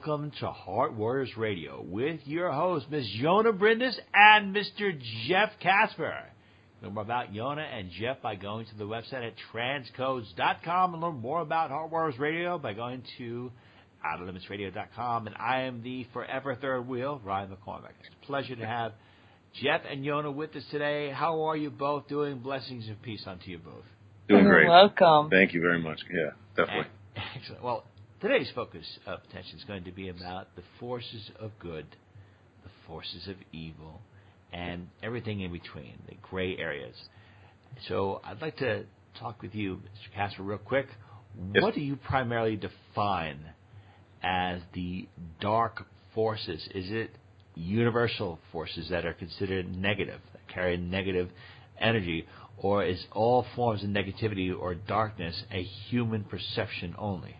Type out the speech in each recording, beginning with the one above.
Welcome to Heart Warriors Radio with your host, Ms. Yona Brindis and Mr. Jeff Casper. Learn more about Yona and Jeff by going to the website at transcodes.com and learn more about Heart Warriors Radio by going to outerlimitsradio.com. And I am the forever third wheel, Ryan McCormick. It's a pleasure to have Jeff and Yona with us today. How are you both doing? Blessings and peace unto you both. Doing great. Welcome. Thank you very much. Yeah, definitely. Excellent. Well, today's focus of attention is going to be about the forces of good, the forces of evil, and everything in between, the gray areas. So I'd like to talk with you, Mr. Casper, real quick. Yes. What do you primarily define as the dark forces? Is it universal forces that are considered negative, that carry negative energy, or is all forms of negativity or darkness a human perception only?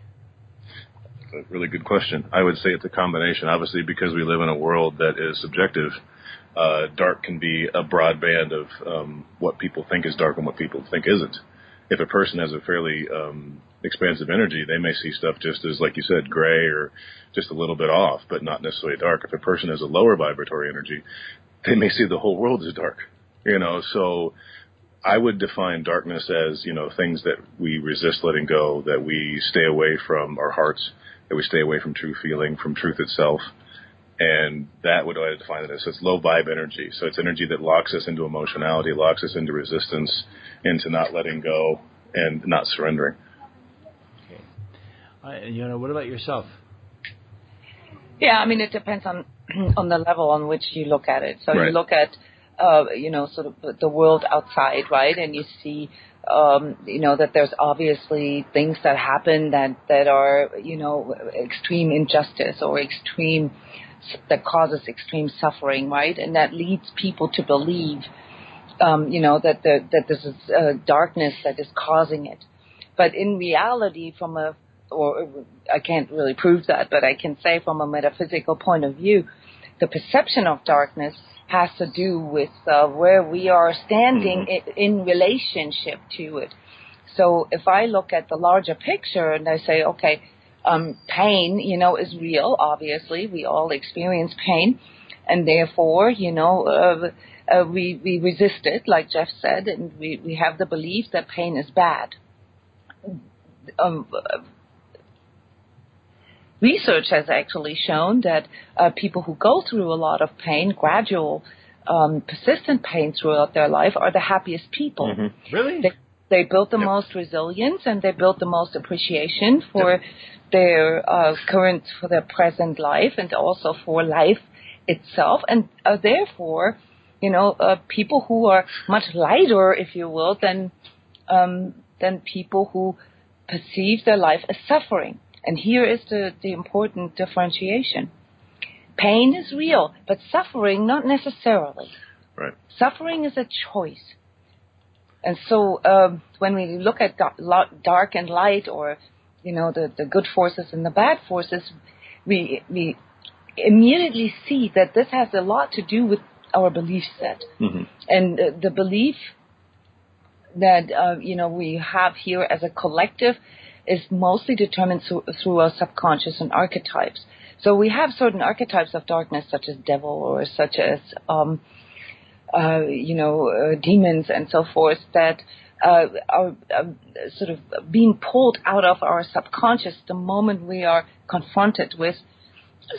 That's a really good question. I would say it's a combination. Obviously, because we live in a world that is subjective, uh, dark can be a broad band of um, what people think is dark and what people think isn't. If a person has a fairly um, expansive energy, they may see stuff just as, like you said, gray or just a little bit off, but not necessarily dark. If a person has a lower vibratory energy, they may see the whole world as dark. You know, so I would define darkness as you know things that we resist letting go, that we stay away from our hearts, that we stay away from true feeling, from truth itself, and that would I define it as. It's low vibe energy. So it's energy that locks us into emotionality, locks us into resistance, into not letting go and not surrendering. Right, and Yona, what about yourself? Yeah, I mean, it depends on on the level on which you look at it. So Right. you look at, uh, you know, sort of the world outside, right, and you see, um, you know, that there's obviously things that happen that that are, you know, extreme injustice or extreme that causes extreme suffering, right, and that leads people to believe, um, you know, that the, that this is uh, darkness that is causing it. But in reality, from a or I can't really prove that, but I can say from a metaphysical point of view, the perception of darkness has to do with uh, where we are standing i in relationship to it. So if I look at the larger picture and I say, okay, um, pain, you know, is real. Obviously, we all experience pain, and therefore, you know, uh, uh, we we resist it, like Jeff said, and we we have the belief that pain is bad. Um, research has actually shown that uh, people who go through a lot of pain, gradual, um, persistent pain throughout their life, are the happiest people. Mm-hmm. Really? They, they build the Yep. most resilience and they build the most appreciation for their uh, current, for their present life, and also for life itself, and uh, therefore, you know, uh, people who are much lighter, if you will, than um, than people who perceive their life as suffering. And here is the, the important differentiation. Pain is real, but suffering not necessarily. Right. Suffering is a choice. And so um, when we look at dark and light, or you know the, the good forces and the bad forces, we we immediately see that this has a lot to do with our belief set Mm-hmm. and uh, the belief that uh, you know we have here as a collective is mostly determined through, our subconscious and archetypes. So we have certain archetypes of darkness, such as devil or such as um, uh, you know uh, demons and so forth, that uh, are uh, sort of being pulled out of our subconscious the moment we are confronted with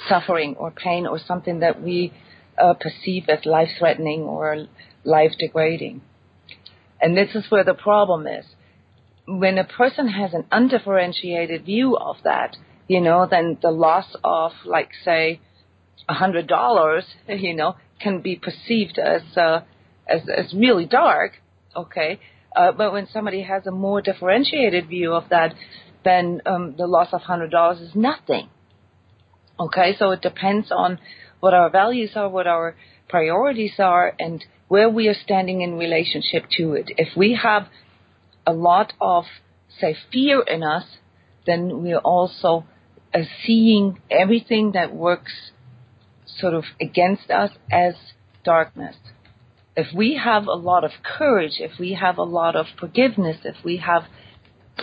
suffering or pain or something that we uh, perceive as life threatening or life degrading. And this is where the problem is. When a person has an undifferentiated view of that, you know, then the loss of, like, say, a hundred dollars, you know, can be perceived as uh, as as really dark. Okay, uh, but when somebody has a more differentiated view of that, then um, the loss of hundred dollars is nothing. Okay, so it depends on what our values are, what our priorities are, and where we are standing in relationship to it. If we have a lot of, say, fear in us, then we're also uh, seeing everything that works sort of against us as darkness. If we have a lot of courage, if we have a lot of forgiveness, if we have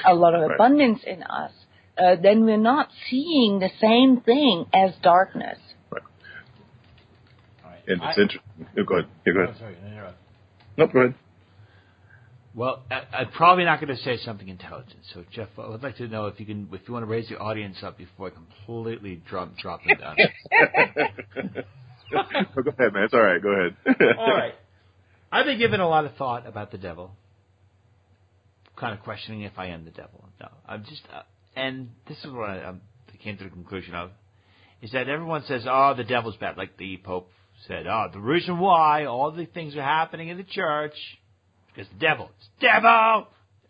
a lot of Right. abundance in us, uh, then we're not seeing the same thing as darkness. All right. And it's I- interesting. Oh, go ahead. Yeah, go Oh, sorry, no, go ahead. Well, I, I'm probably not going to say something intelligent. So, Jeff, I would like to know if you can, if you want to raise the audience up before I completely drop drop them down. Oh, go ahead, man. It's all right. Go ahead. All right. I've been given a lot of thought about the devil, kind of questioning if I am the devil. No, I'm just, uh, and this is what I, um, I came to the conclusion of, is that everyone says, "Oh, the devil's bad," like the Pope said, "Oh, the reason why all the things are happening in the church is the devil. It's devil."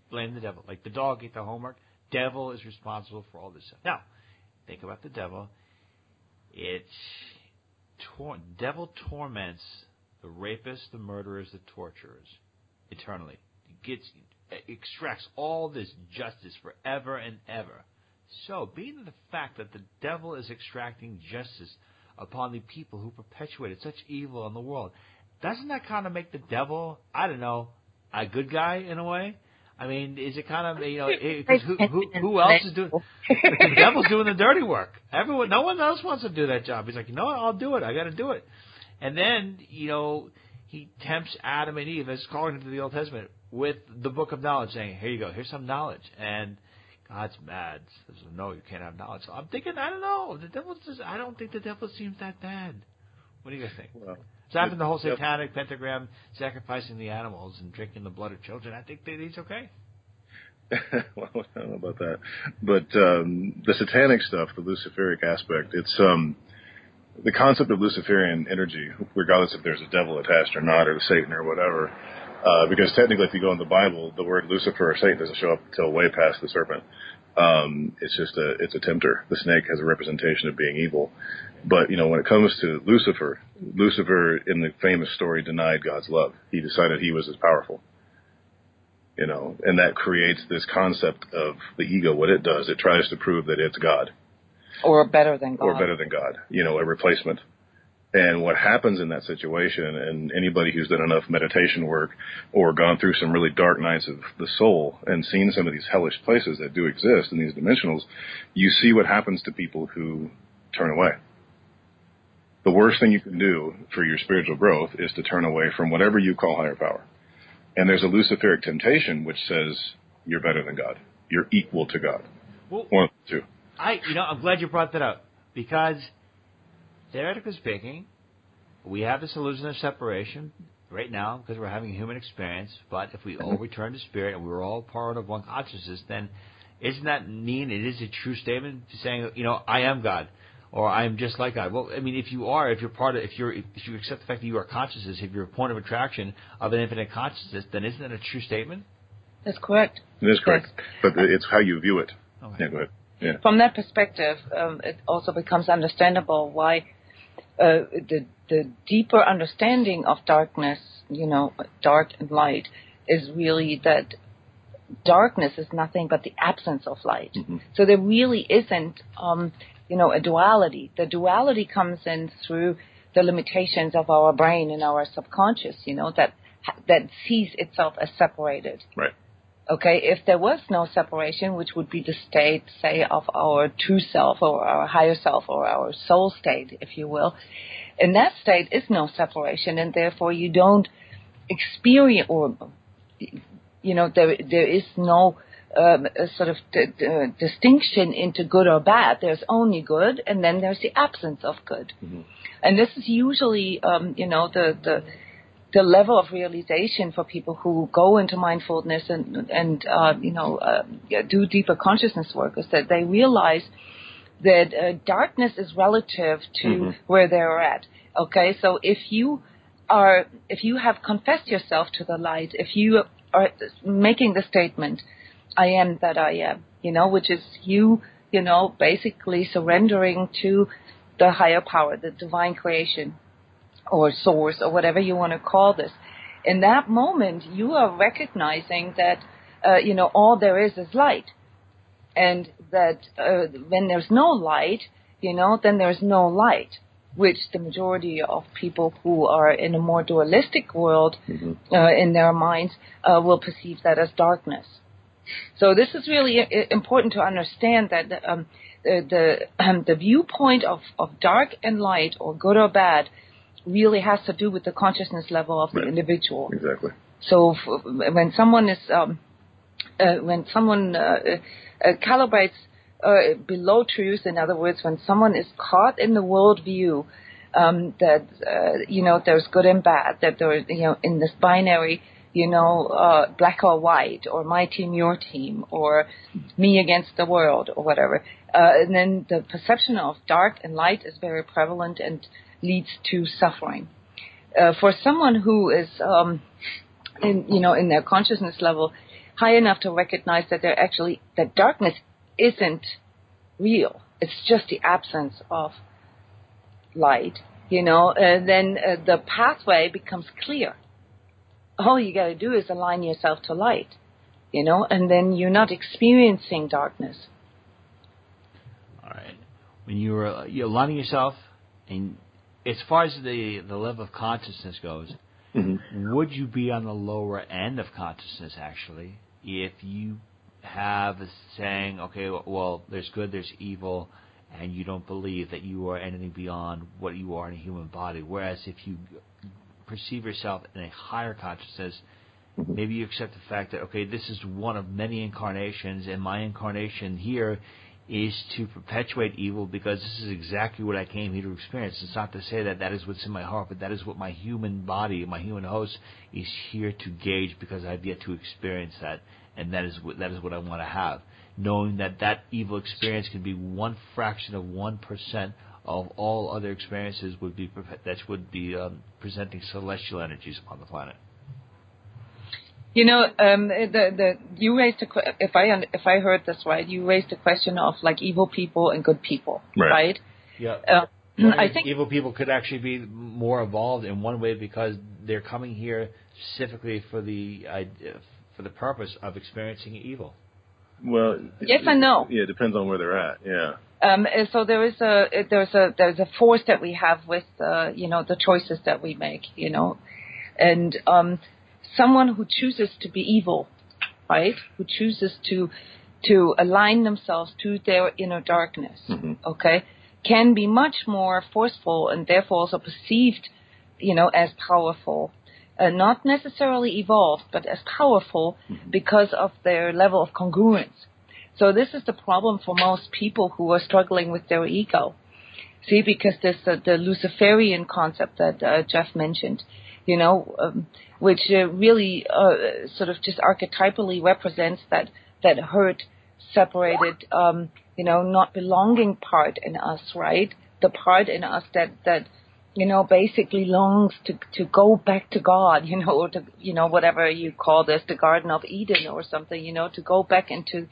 Blame the devil. Like the dog ate the homework. Devil is responsible for all this stuff. Now, think about the devil. It's tor- devil torments the rapists, the murderers, the torturers eternally. It gets extracts all this justice forever and ever. So, being the fact that the devil is extracting justice upon the people who perpetuated such evil in the world, doesn't that kind of make the devil, I don't know, a good guy in a way? I mean, is it kind of you know it, 'cause who, who who else is doing? the devil's doing the dirty work. Everyone, no one else wants to do that job. He's like, you know what? I'll do it. I got to do it. And then you know he tempts Adam and Eve, as calling to the Old Testament, with the book of knowledge, saying, "Here you go. Here's some knowledge." And God's mad. Says, "No, you can't have knowledge." So I'm thinking, I don't know. The devil just, I don't think the devil seems that bad. What do you guys think? Well, Aside from the whole satanic pentagram, sacrificing the animals and drinking the blood of children, I think that he's okay. well, I don't know about that, but um, the satanic stuff, the Luciferic aspect, it's um, the concept of Luciferian energy, regardless if there's a devil attached or not, or Satan or whatever. Uh, because technically, if you go in the Bible, the word Lucifer or Satan doesn't show up until way past the serpent. Um, it's just a it's a tempter. The snake has a representation of being evil. But you know, when it comes to Lucifer, Lucifer in the famous story denied God's love. He decided he was as powerful you know, and that creates this concept of the ego. What it does, it tries to prove that it's God Or better than God. or better than God, you know, a replacement. And what happens in that situation, and anybody who's done enough meditation work or gone through some really dark nights of the soul and seen some of these hellish places that do exist in these dimensionals, you see what happens to people who turn away. The worst thing you can do for your spiritual growth is to turn away from whatever you call higher power. And there's a Luciferic temptation which says you're better than God. You're equal to God. Well, One of the two. I, you know, I'm glad you brought that up because, theoretically speaking, we have this illusion of separation right now because we're having a human experience. But if we mm-hmm. all return to spirit and we're all part of one consciousness, then isn't that mean it is a true statement to saying, you know, I am God or I am just like God? Well, I mean, if you are, if you're part of, if you're, if you accept the fact that you are consciousness, if you're a point of attraction of an infinite consciousness, then isn't that a true statement? That's correct. It is correct. But it's how you view it. Okay. Yeah, go ahead. Yeah. From that perspective, um, it also becomes understandable why uh, the the deeper understanding of darkness, you know, dark and light, is really that darkness is nothing but the absence of light. Mhm. So there really isn't, um, you know, a duality. The duality comes in through the limitations of our brain and our subconscious, you know, that that sees itself as separated. Right. Okay, if there was no separation, which would be the state, say, of our true self or our higher self or our soul state, if you will, in that state is no separation, and therefore you don't experience, or you know, there there is no um, a sort of d- d- distinction into good or bad. There's only good, and then there's the absence of good, Mhm. and this is usually, um, you know, the the the level of realization for people who go into mindfulness and and uh, you know uh, do deeper consciousness work is that they realize that uh, darkness is relative to Mhm. where they're at. Okay, so if you are if you have confessed yourself to the light, if you are making the statement, "I am that I am," you know, which is you, you know, basically surrendering to the higher power, the divine creation or source or whatever you want to call this. In that moment, you are recognizing that, uh, you know, all there is is light. and that uh, when there's no light, you know, then there's no light, which the majority of people who are in a more dualistic world mm-hmm. uh, in their minds uh, will perceive that as darkness. So this is really uh, important to understand that um, the the, um, the viewpoint of, of dark and light, or good or bad, really has to do with the consciousness level of the right. individual. Exactly. So f- when someone is um, uh, when someone uh, uh, calibrates uh, below truth, in other words, when someone is caught in the worldview um, that uh, you know there's good and bad, that there you know in this binary, you know, uh, black or white, or my team, your team, or me against the world, or whatever, Uh and then the perception of dark and light is very prevalent and leads to suffering. Uh for someone who is um, in you know in their consciousness level high enough to recognize that they're actually that darkness isn't real. It's just the absence of light, you know. Uh, then uh, the pathway becomes clear. All you got to do is align yourself to light, you know, and then you're not experiencing darkness. All right. When you're uh, you're aligning yourself, and as far as the the level of consciousness goes, mm-hmm. would you be on the lower end of consciousness actually? if you have a saying, okay, well, there's good, there's evil, and you don't believe that you are anything beyond what you are in a human body. Whereas if you perceive yourself in a higher consciousness, mm-hmm. maybe you accept the fact that, okay, this is one of many incarnations, and my incarnation here is to perpetuate evil because this is exactly what I came here to experience. It's not to say that that is what's in my heart, but that is what my human body, my human host, is here to gauge because I've yet to experience that, and that is what that is what I want to have. Knowing that that evil experience can be one fraction of one percent of all other experiences would be that would be um, presenting celestial energies upon the planet. You know, um, the the you raised a if I if I heard this right, you raised a question of like evil people and good people, right? right? Yeah. Uh, I think evil people could actually be more evolved in one way because they're coming here specifically for the for the purpose of experiencing evil. Well, yes and no. Yeah, it depends on where they're at. Yeah. Um, so there is a there's a there's a force that we have with uh, you know the choices that we make, you know, and um, someone who chooses to be evil, right? Who chooses to to align themselves to their inner darkness, mm-hmm. okay, can be much more forceful and therefore also perceived, you know, as powerful. Uh, not necessarily evolved, but as powerful mm-hmm. because of their level of congruence. So this is the problem for most people who are struggling with their ego. See, because this uh, the Luciferian concept that uh, Jeff mentioned, you know, um, which uh, really uh, sort of just archetypally represents that that hurt, separated, um, you know, not belonging part in us, right? The part in us that that you know basically longs to to go back to God, you know, or to you know whatever you call this, the Garden of Eden or something, you know, to go back into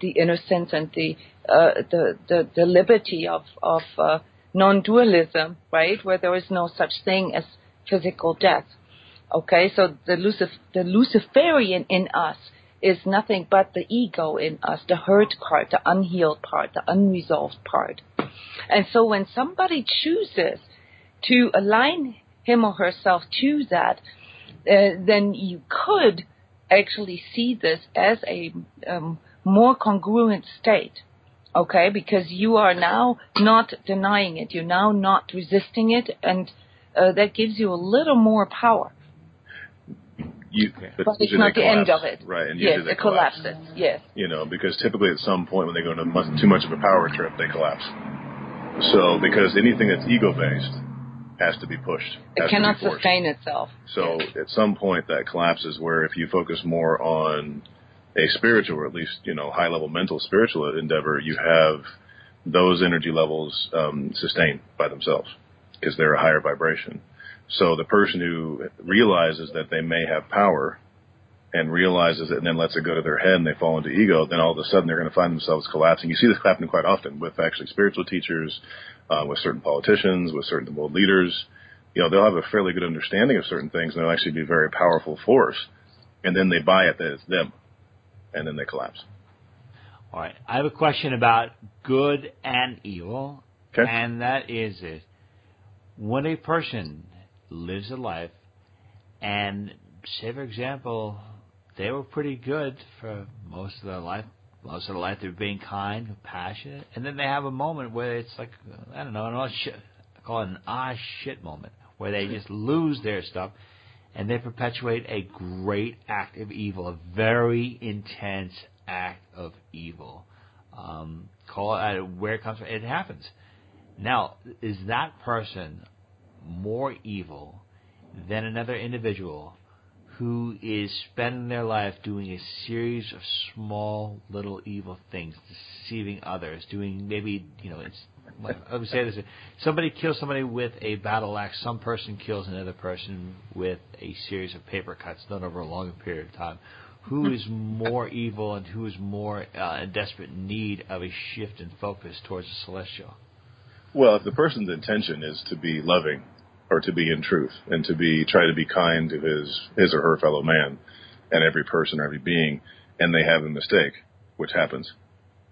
the innocence and the uh, the, the the liberty of of uh, non-dualism, right, where there is no such thing as physical death. Okay, so the, Lucif- the Luciferian in us is nothing but the ego in us, the hurt part, the unhealed part, the unresolved part. And so when somebody chooses to align him or herself to that, uh, then you could actually see this as a um, more congruent state. Okay, because you are now not denying it, you're now not resisting it, and uh, that gives you a little more power. You, but, but it's not the end of it. Right, and yes, it collapses. Collapse. Yes. You know, because typically at some point when they go into much, too much of a power trip, they collapse. So, because anything that's ego based has to be pushed. It cannot sustain itself. So, yes. at some point that collapses where if you focus more on a spiritual or at least, you know, high level mental spiritual endeavor, you have those energy levels um, sustained by themselves because they're a higher vibration. So the person who realizes that they may have power and realizes it and then lets it go to their head and they fall into ego, then all of a sudden they're going to find themselves collapsing. You see this happening quite often with actually spiritual teachers, uh, with certain politicians, with certain world leaders. You know, they'll have a fairly good understanding of certain things and they'll actually be a very powerful force. And then they buy it that it's them. And then they collapse. All right. I have a question about good and evil. Okay. And that is it. When a person lives a life and say for example, they were pretty good for most of their life. Most of their life they're being kind, compassionate, and then they have a moment where it's like I don't know, an oh shit, I call it an ah shit moment, where they just lose their stuff, and they perpetuate a great act of evil, a very intense act of evil. Um, call it uh, where it comes from. It happens. Now, is that person more evil than another individual who is spending their life doing a series of small little evil things, deceiving others, doing maybe you know it's. Let me say this: somebody kills somebody with a battle axe. Some person kills another person with a series of paper cuts done over a long period of time. Who is more evil and who is more uh, in desperate need of a shift in focus towards the celestial? Well, if the person's intention is to be loving or to be in truth and to be try to be kind to his his or her fellow man and every person or every being and they have a mistake which happens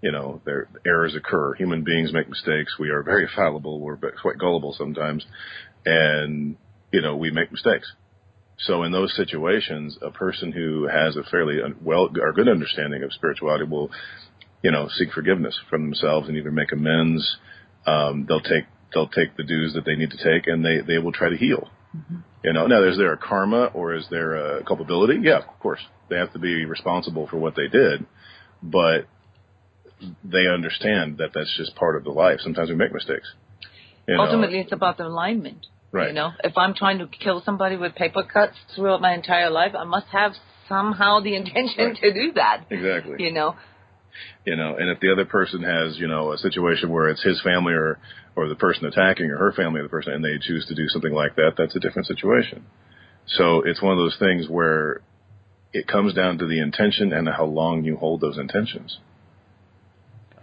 you know there errors occur human beings make mistakes we are very fallible we're quite gullible sometimes and you know we make mistakes so in those situations a person who has a fairly well or good understanding of spirituality will you know seek forgiveness from themselves and either make amends um, they'll take they'll take the dues that they need to take and they, they will try to heal. Mm-hmm. You know, now is there a karma or is there a culpability? Yeah, of course. They have to be responsible for what they did, but they understand that that's just part of the life. Sometimes we make mistakes. You Ultimately, know? it's about the alignment. Right. You know, if I'm trying to kill somebody with paper cuts throughout my entire life, I must have somehow the intention right. to do that. Exactly. You know, you know and if the other person has you know a situation where it's his family or or the person attacking or her family or the person and they choose to do something like that that's a different situation so it's one of those things where it comes down to the intention and how long you hold those intentions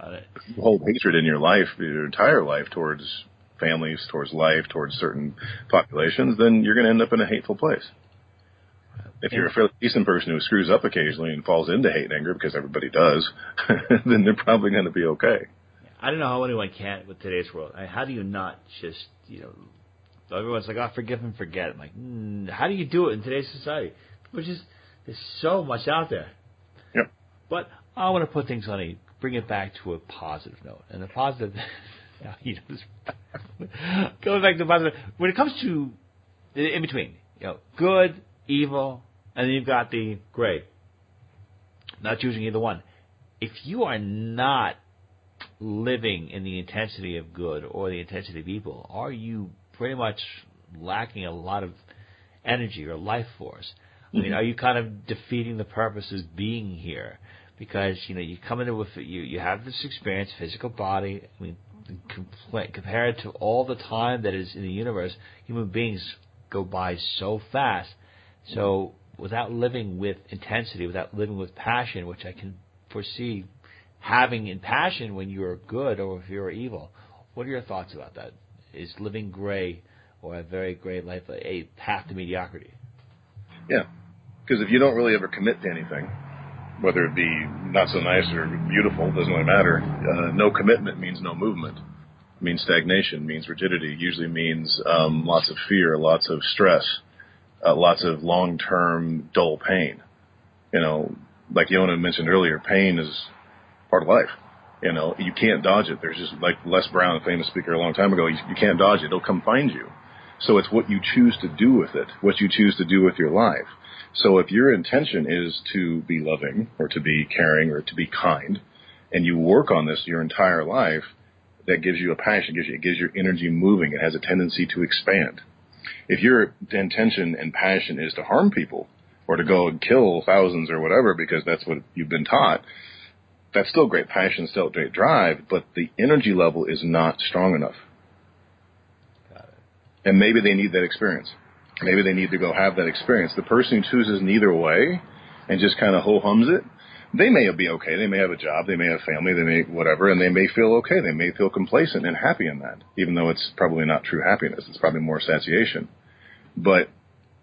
Got it. If you hold hatred in your life your entire life towards families towards life towards certain populations then you're going to end up in a hateful place if you're a fairly decent person who screws up occasionally and falls into hate and anger because everybody does, then they're probably going to be okay. I don't know how anyone can with today's world. I, how do you not just you know? Everyone's like, "Oh, forgive and forget." I'm like, mm, how do you do it in today's society? Which is there's so much out there. Yep. But I want to put things on a bring it back to a positive note, and the positive. you know, going back to positive when it comes to in between, you know, good, evil, and then you've got the gray. Not choosing either one. If you are not living in the intensity of good or the intensity of evil, are you pretty much lacking a lot of energy or life force? I mean, mm-hmm. are you kind of defeating the purpose of being here? Because you know you come into with you you have this experience, physical body. I mean, compared to all the time that is in the universe, human beings go by so fast. So without living with intensity, without living with passion, which I can foresee having in passion when you are good or if you're evil. What are your thoughts about that? Is living gray or a very gray life a path to mediocrity? Yeah, because if you don't really ever commit to anything, whether it be not so nice or beautiful, doesn't really matter. Uh, no commitment means no movement. It means stagnation. Means rigidity. Usually means um, lots of fear, lots of stress uh, lots of long-term dull pain. You know, like Yona mentioned earlier, pain is part of life. You know, you can't dodge it. There's just like Les Brown, a famous speaker a long time ago. You, you can't dodge it. It'll come find you. So it's what you choose to do with it, what you choose to do with your life. So if your intention is to be loving or to be caring or to be kind, and you work on this your entire life, that gives you a passion, gives you, it gives your energy moving. It has a tendency to expand if your intention and passion is to harm people or to go and kill thousands or whatever because that's what you've been taught, that's still great passion, still great drive, but the energy level is not strong enough. And maybe they need that experience. Maybe they need to go have that experience. The person who chooses neither way and just kind of ho hums it, they may be okay. They may have a job. They may have family. They may whatever, and they may feel okay. They may feel complacent and happy in that, even though it's probably not true happiness. It's probably more satiation. But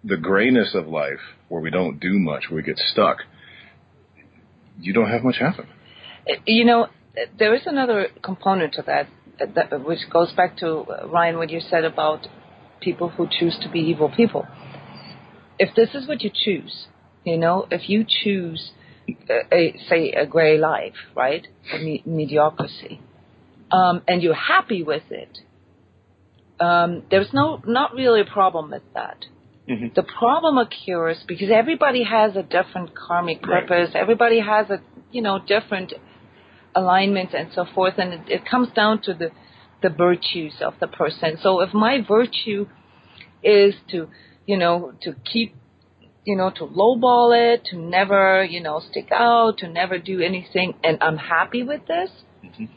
the grayness of life, where we don't do much, where we get stuck, you don't have much happen. Uh, you know, there is another component to that, that which goes back to Ryan what you said about people who choose to be evil people. If this is what you choose, you know, if you choose, a, a say, a gray life, right, me- mediocrity, um, and you're happy with it, um, there's no not really a problem with that. Mm-hmm. The problem occurs because everybody has a different karmic Right. purpose. Everybody has a you know different alignment and so forth, and it, it comes down to the the virtues of the person. So if my virtue is to you know to keep you know to lowball it, to never you know stick out, to never do anything, and I'm happy with this. Mhm.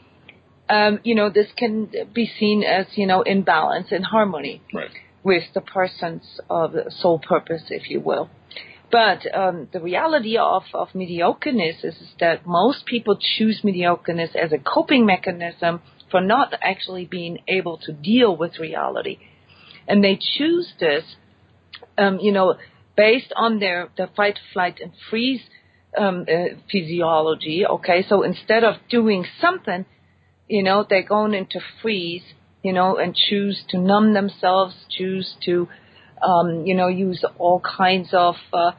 Um, you know, this can be seen as, you know, in balance, in harmony Right. with the person's uh, soul purpose, if you will. But um, the reality of, of mediocreness is, is that most people choose mediocreness as a coping mechanism for not actually being able to deal with reality. And they choose this, um, you know, based on their, their fight, flight, and freeze um, uh, physiology. Okay, so instead of doing something, you know, they're going into freeze, you know, and choose to numb themselves, choose to, um, you know, use all kinds of, uh,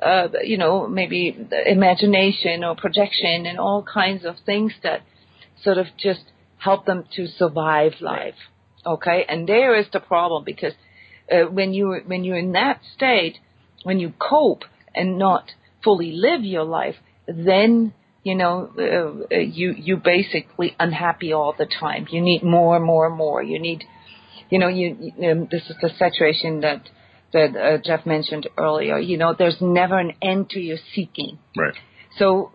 uh, you know, maybe imagination or projection and all kinds of things that sort of just help them to survive life. Okay, and there is the problem because uh, when you when you're in that state, when you cope and not fully live your life, then you know uh, uh, you you basically unhappy all the time. You need more and more and more. You need, you know, you um, this is the saturation that that uh, Jeff mentioned earlier. You know, there's never an end to your seeking. Right. So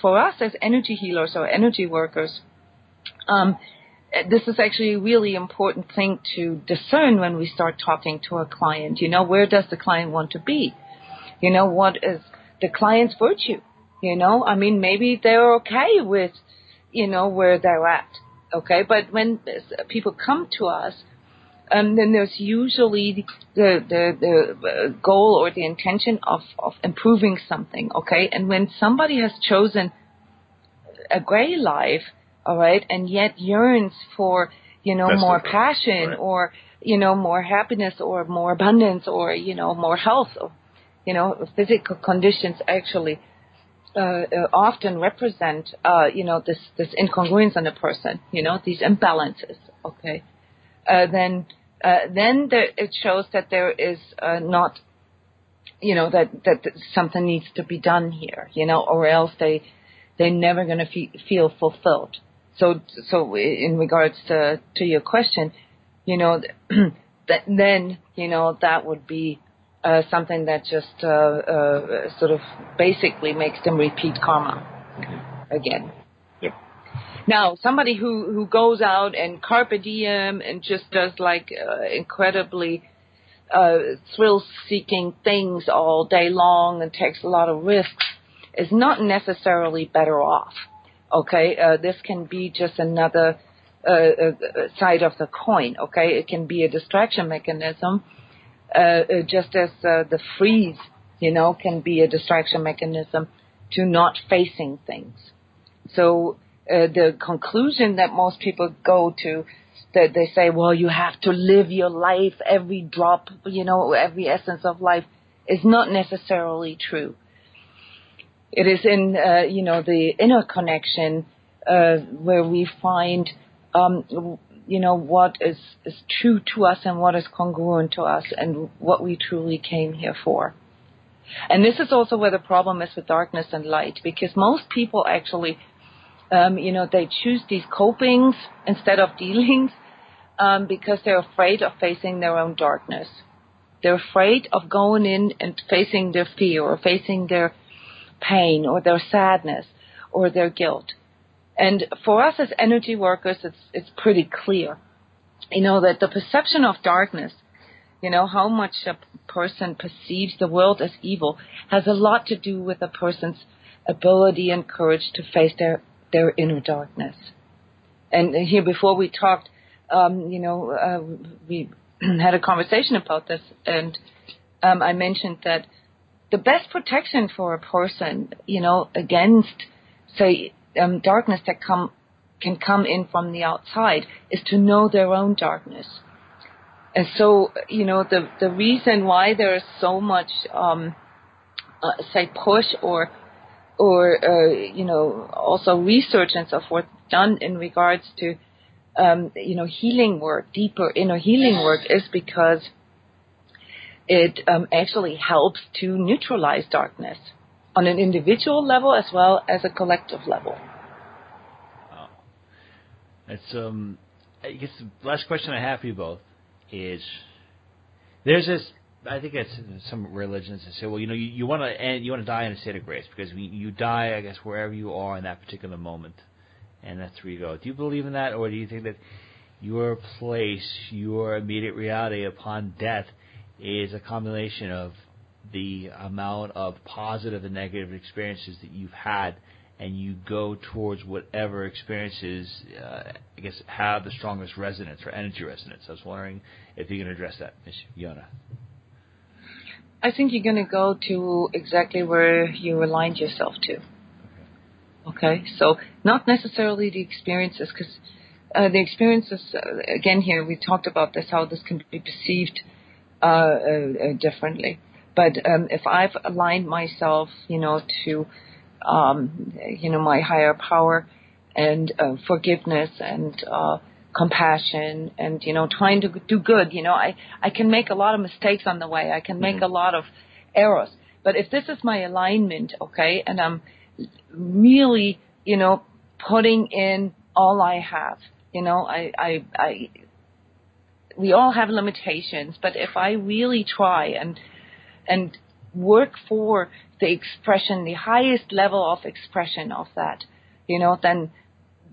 for us as energy healers or energy workers, um, this is actually a really important thing to discern when we start talking to a client. You know, where does the client want to be? You know, what is the client's virtue? You know, I mean, maybe they're okay with, you know, where they're at. Okay, but when people come to us, um, then there's usually the the, the uh, goal or the intention of of improving something. Okay, and when somebody has chosen a gray life, all right, and yet yearns for you know more passion Right. or you know more happiness or more abundance or you know more health. Or you know physical conditions actually uh, uh, often represent uh, you know this this incongruence in a person you know these imbalances okay? Uh, then uh, then there, it shows that there is uh, not you know that, that that something needs to be done here you know or else they they're never going to fe- feel fulfilled so so in regards to to your question you know that then you know that would be uh, something that just uh, uh, sort of basically makes them repeat karma again. Yep. Now, somebody who who goes out and carpe diem and just does like uh, incredibly uh, thrill-seeking things all day long and takes a lot of risks is not necessarily better off. Okay, uh, this can be just another uh, uh, side of the coin. Okay, it can be a distraction mechanism, just as the freeze, you know, can be a distraction mechanism to not facing things. So uh, the conclusion that most people go to that they say, well, you have to live your life, every drop, you know, every essence of life, is not necessarily true. It is in, uh, you know, the inner connection uh, where we find, um, you know, what is, is true to us and what is congruent to us and what we truly came here for. And this is also where the problem is with darkness and light, because most people actually, um, you know, they choose these copings instead of dealings um, because they're afraid of facing their own darkness. They're afraid of going in and facing their fear or facing their pain or their sadness or their guilt. And for us as energy workers, it's it's pretty clear, you know, that the perception of darkness, you know, how much a person perceives the world as evil, has a lot to do with a person's ability and courage to face their their inner darkness. And here, before we talked, um, you know, uh, we had a conversation about this, and um, I mentioned that the best protection for a person, you know, against, say, um, darkness that come can come in from the outside is to know their own darkness. And so, you know, the the reason why there is so much, um, uh, say, push or or uh, you know, also research and so forth done in regards to, um, you know, healing work, deeper inner healing work, is because it um, actually helps to neutralize darkness on an individual level as well as a collective level. Wow. That's um. I guess the last question I have for you both is: There's this. I think it's some religions that say, well, you know, you, you want to you want to die in a state of grace because we, you die, I guess, wherever you are in that particular moment, and that's where you go. Do you believe in that, or do you think that your place, your immediate reality upon death, is a combination of the amount of positive and negative experiences that you've had, and you go towards whatever experiences, uh, I guess, have the strongest resonance or energy resonance. I was wondering if you can address that, Ms. Yona. I think you're going to go to exactly where you aligned yourself to. Okay, so not necessarily the experiences, because uh, the experiences, uh, again, here we talked about this, how this can be perceived differently. But um, if I've aligned myself, you know, to, um, you know, my higher power and uh, forgiveness and uh, compassion and you know trying to do good you know i i can make a lot of mistakes on the way i can make mm-hmm. a lot of errors but if this is my alignment okay and i'm really you know putting in all i have you know i i i we all have limitations but if i really try and and work for the expression the highest level of expression of that you know then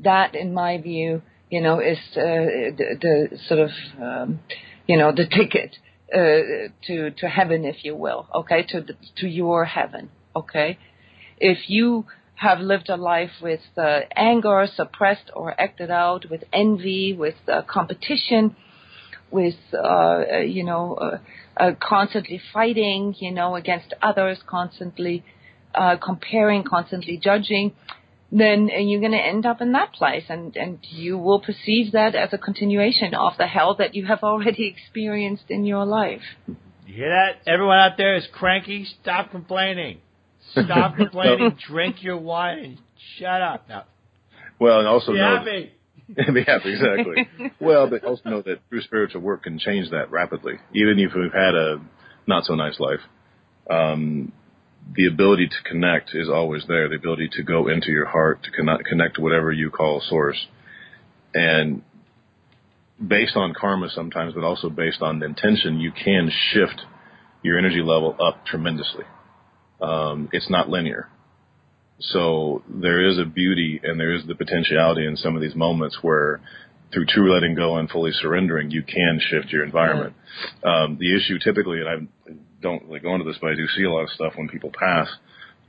that in my view you know, is uh, the, the, sort of, um, you know, the ticket uh, to to heaven, if you will. Okay, to the, to your heaven. Okay, if you have lived a life with uh, anger, suppressed or acted out, with envy, with uh, competition, with uh, you know, uh, uh, constantly fighting, you know, against others, constantly uh, comparing, constantly judging, then you're going to end up in that place and, and you will perceive that as a continuation of the hell that you have already experienced in your life. You hear that? Everyone out there is cranky. Stop complaining. Stop complaining. Drink your wine and shut up. Now, well, and also be know happy, exactly. well, but also know that through spiritual work can change that rapidly. Even if we've had a not so nice life, um, the ability to connect is always there. The ability to go into your heart, to connect, connect to whatever you call source. And based on karma sometimes, but also based on intention, you can shift your energy level up tremendously. Um, it's not linear. So there is a beauty and there is the potentiality in some of these moments where through true letting go and fully surrendering, you can shift your environment. Um, the issue typically, and I've don't really go into this, but I do see a lot of stuff when people pass.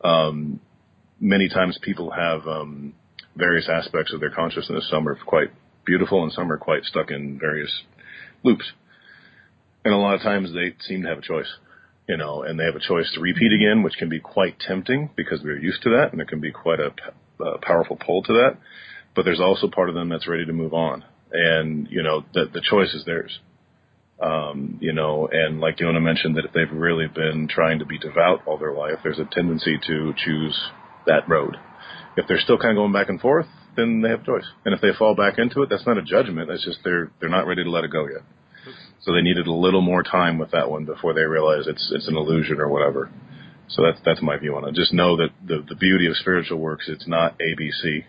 Um, many times people have um, various aspects of their consciousness. Some are quite beautiful, and some are quite stuck in various loops. And a lot of times they seem to have a choice, you know, and they have a choice to repeat again, which can be quite tempting because they're used to that, and it can be quite a, a powerful pull to that. But there's also part of them that's ready to move on, and you know, the, the choice is theirs. Um, you know, and like Yona mentioned, that if they've really been trying to be devout all their life, there's a tendency to choose that road. If they're still kind of going back and forth, then they have choice. And if they fall back into it, that's not a judgment. That's just they're they're not ready to let it go yet. So they needed a little more time with that one before they realize it's it's an illusion or whatever. So that's that's my view on it. Just know that the the beauty of spiritual works, it's not A B C.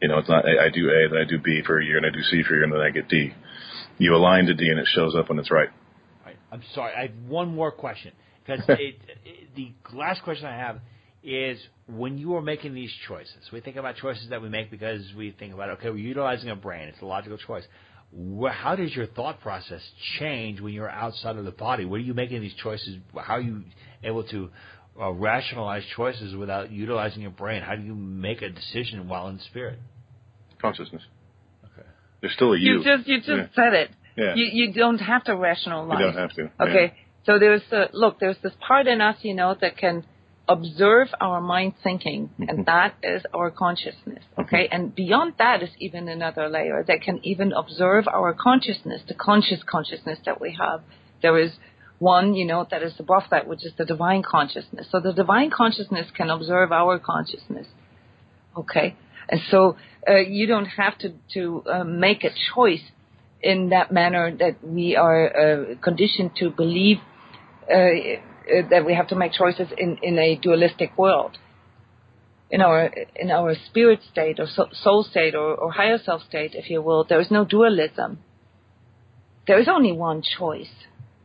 You know, it's not I do A, then I do B for a year, and I do C for a year, and then I get D you align to D and it shows up when it's right. right. I'm sorry. I have one more question because it, it, the last question I have is when you are making these choices. We think about choices that we make because we think about okay, we're utilizing a brain. It's a logical choice. How does your thought process change when you're outside of the body? What are you making these choices? How are you able to uh, rationalize choices without utilizing your brain? How do you make a decision while in spirit? Consciousness. Okay. There's still a you. You just you just yeah. said it. Yeah. You you don't have to rationalize. You don't have to. Okay. Yeah. So there's a look. There's this part in us, you know, that can observe our mind thinking, and that is our consciousness. Okay, and beyond that is even another layer that can even observe our consciousness, the conscious consciousness that we have. There is one, you know, that is above that, which is the divine consciousness. So the divine consciousness can observe our consciousness. Okay, and so uh, you don't have to to uh, make a choice in that manner that we are uh, conditioned to believe uh, Uh, that we have to make choices in, in a dualistic world. In our in our spirit state or soul state or, or higher self state, if you will, there is no dualism. There is only one choice,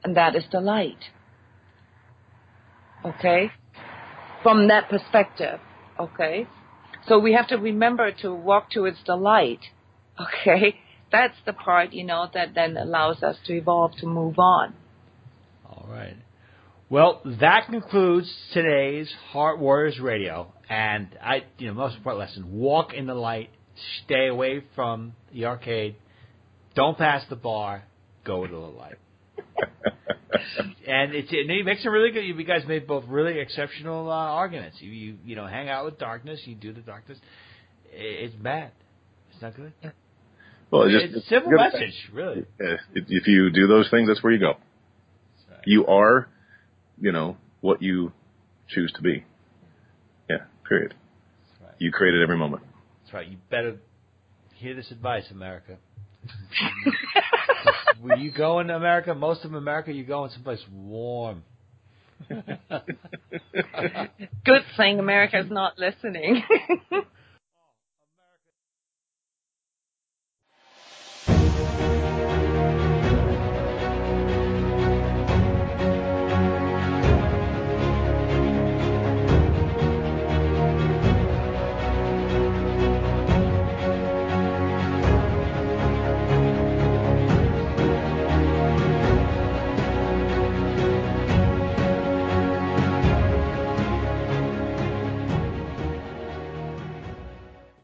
and that is the light. Okay, from that perspective. Okay, so we have to remember to walk towards the light. Okay, that's the part you know that then allows us to evolve to move on. All right. Well, that concludes today's Heart Warriors Radio. And I, you know, most important lesson: walk in the light, stay away from the arcade, don't pass the bar, go to the light. and it, it makes it really good. You guys made both really exceptional uh, arguments. You, you, you know, hang out with darkness, you do the darkness. It's bad. It's not good. Well, it's just it's a simple message, really. If you do those things, that's where you go. Right. You are you know, what you choose to be. Yeah, period. Right. You create it every moment. That's right. You better hear this advice, America. when you go into America, most of America, you go in someplace warm. Good thing America's not listening.